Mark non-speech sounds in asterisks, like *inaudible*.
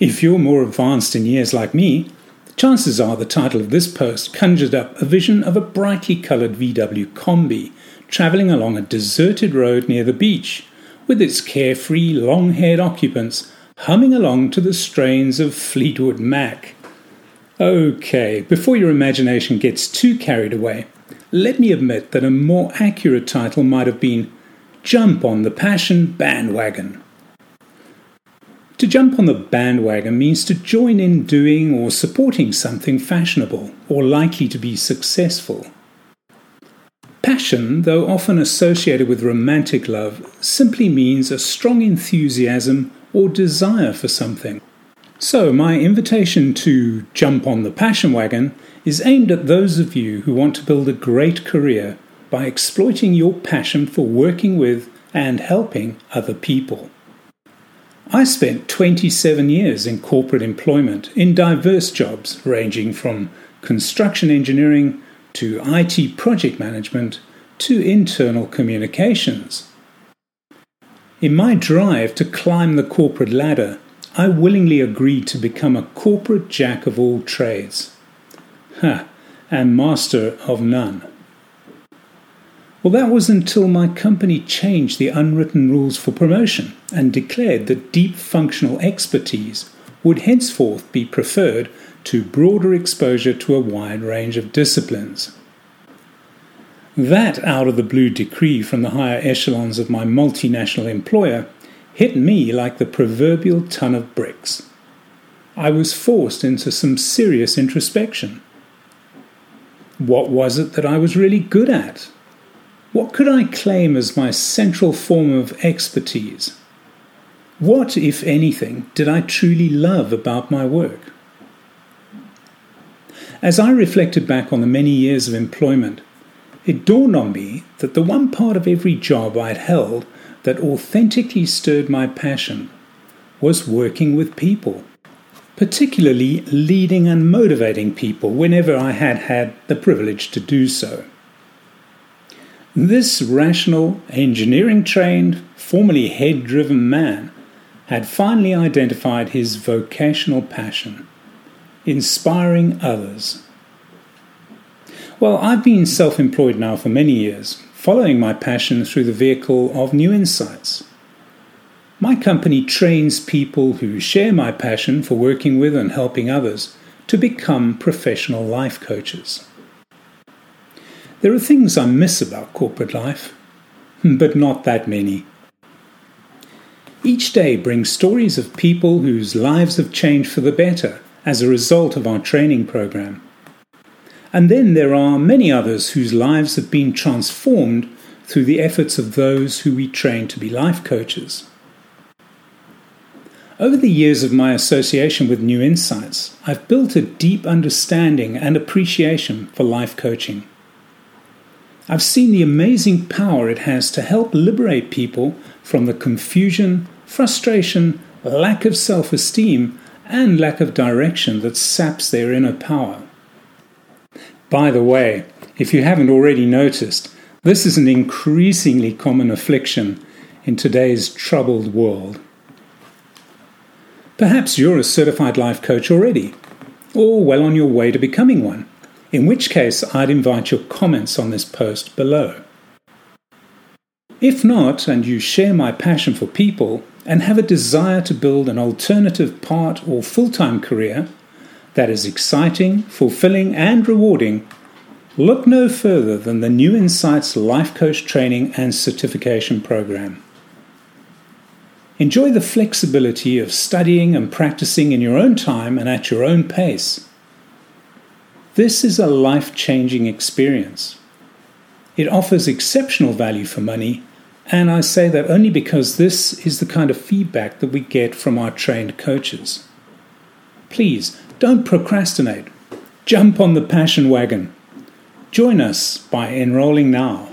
If you're more advanced in years like me, chances are the title of this post conjured up a vision of a brightly coloured VW Kombi travelling along a deserted road near the beach, with its carefree, long haired occupants humming along to the strains of Fleetwood Mac. Okay, before your imagination gets too carried away, let me admit that a more accurate title might have been Jump on the Passion Bandwagon. To jump on the bandwagon means to join in doing or supporting something fashionable or likely to be successful. Passion, though often associated with romantic love, simply means a strong enthusiasm or desire for something. So, my invitation to jump on the passion wagon is aimed at those of you who want to build a great career by exploiting your passion for working with and helping other people. I spent 27 years in corporate employment in diverse jobs ranging from construction engineering to IT project management to internal communications. In my drive to climb the corporate ladder, I willingly agreed to become a corporate jack of all trades. Ha, and master of none. Well, that was until my company changed the unwritten rules for promotion and declared that deep functional expertise would henceforth be preferred to broader exposure to a wide range of disciplines. That out of the blue decree from the higher echelons of my multinational employer hit me like the proverbial ton of bricks. I was forced into some serious introspection. What was it that I was really good at? What could I claim as my central form of expertise? What, if anything, did I truly love about my work? As I reflected back on the many years of employment, it dawned on me that the one part of every job I'd held that authentically stirred my passion was working with people, particularly leading and motivating people whenever I had had the privilege to do so. This rational, engineering trained, formerly head driven man had finally identified his vocational passion inspiring others. Well, I've been self employed now for many years, following my passion through the vehicle of New Insights. My company trains people who share my passion for working with and helping others to become professional life coaches. There are things I miss about corporate life, *laughs* but not that many. Each day brings stories of people whose lives have changed for the better as a result of our training program. And then there are many others whose lives have been transformed through the efforts of those who we train to be life coaches. Over the years of my association with New Insights, I've built a deep understanding and appreciation for life coaching. I've seen the amazing power it has to help liberate people from the confusion, frustration, lack of self esteem, and lack of direction that saps their inner power. By the way, if you haven't already noticed, this is an increasingly common affliction in today's troubled world. Perhaps you're a certified life coach already, or well on your way to becoming one, in which case I'd invite your comments on this post below. If not, and you share my passion for people and have a desire to build an alternative part or full time career, that is exciting, fulfilling, and rewarding, look no further than the New Insights Life Coach Training and Certification Program. Enjoy the flexibility of studying and practicing in your own time and at your own pace. This is a life changing experience. It offers exceptional value for money, and I say that only because this is the kind of feedback that we get from our trained coaches. Please don't procrastinate. Jump on the passion wagon. Join us by enrolling now.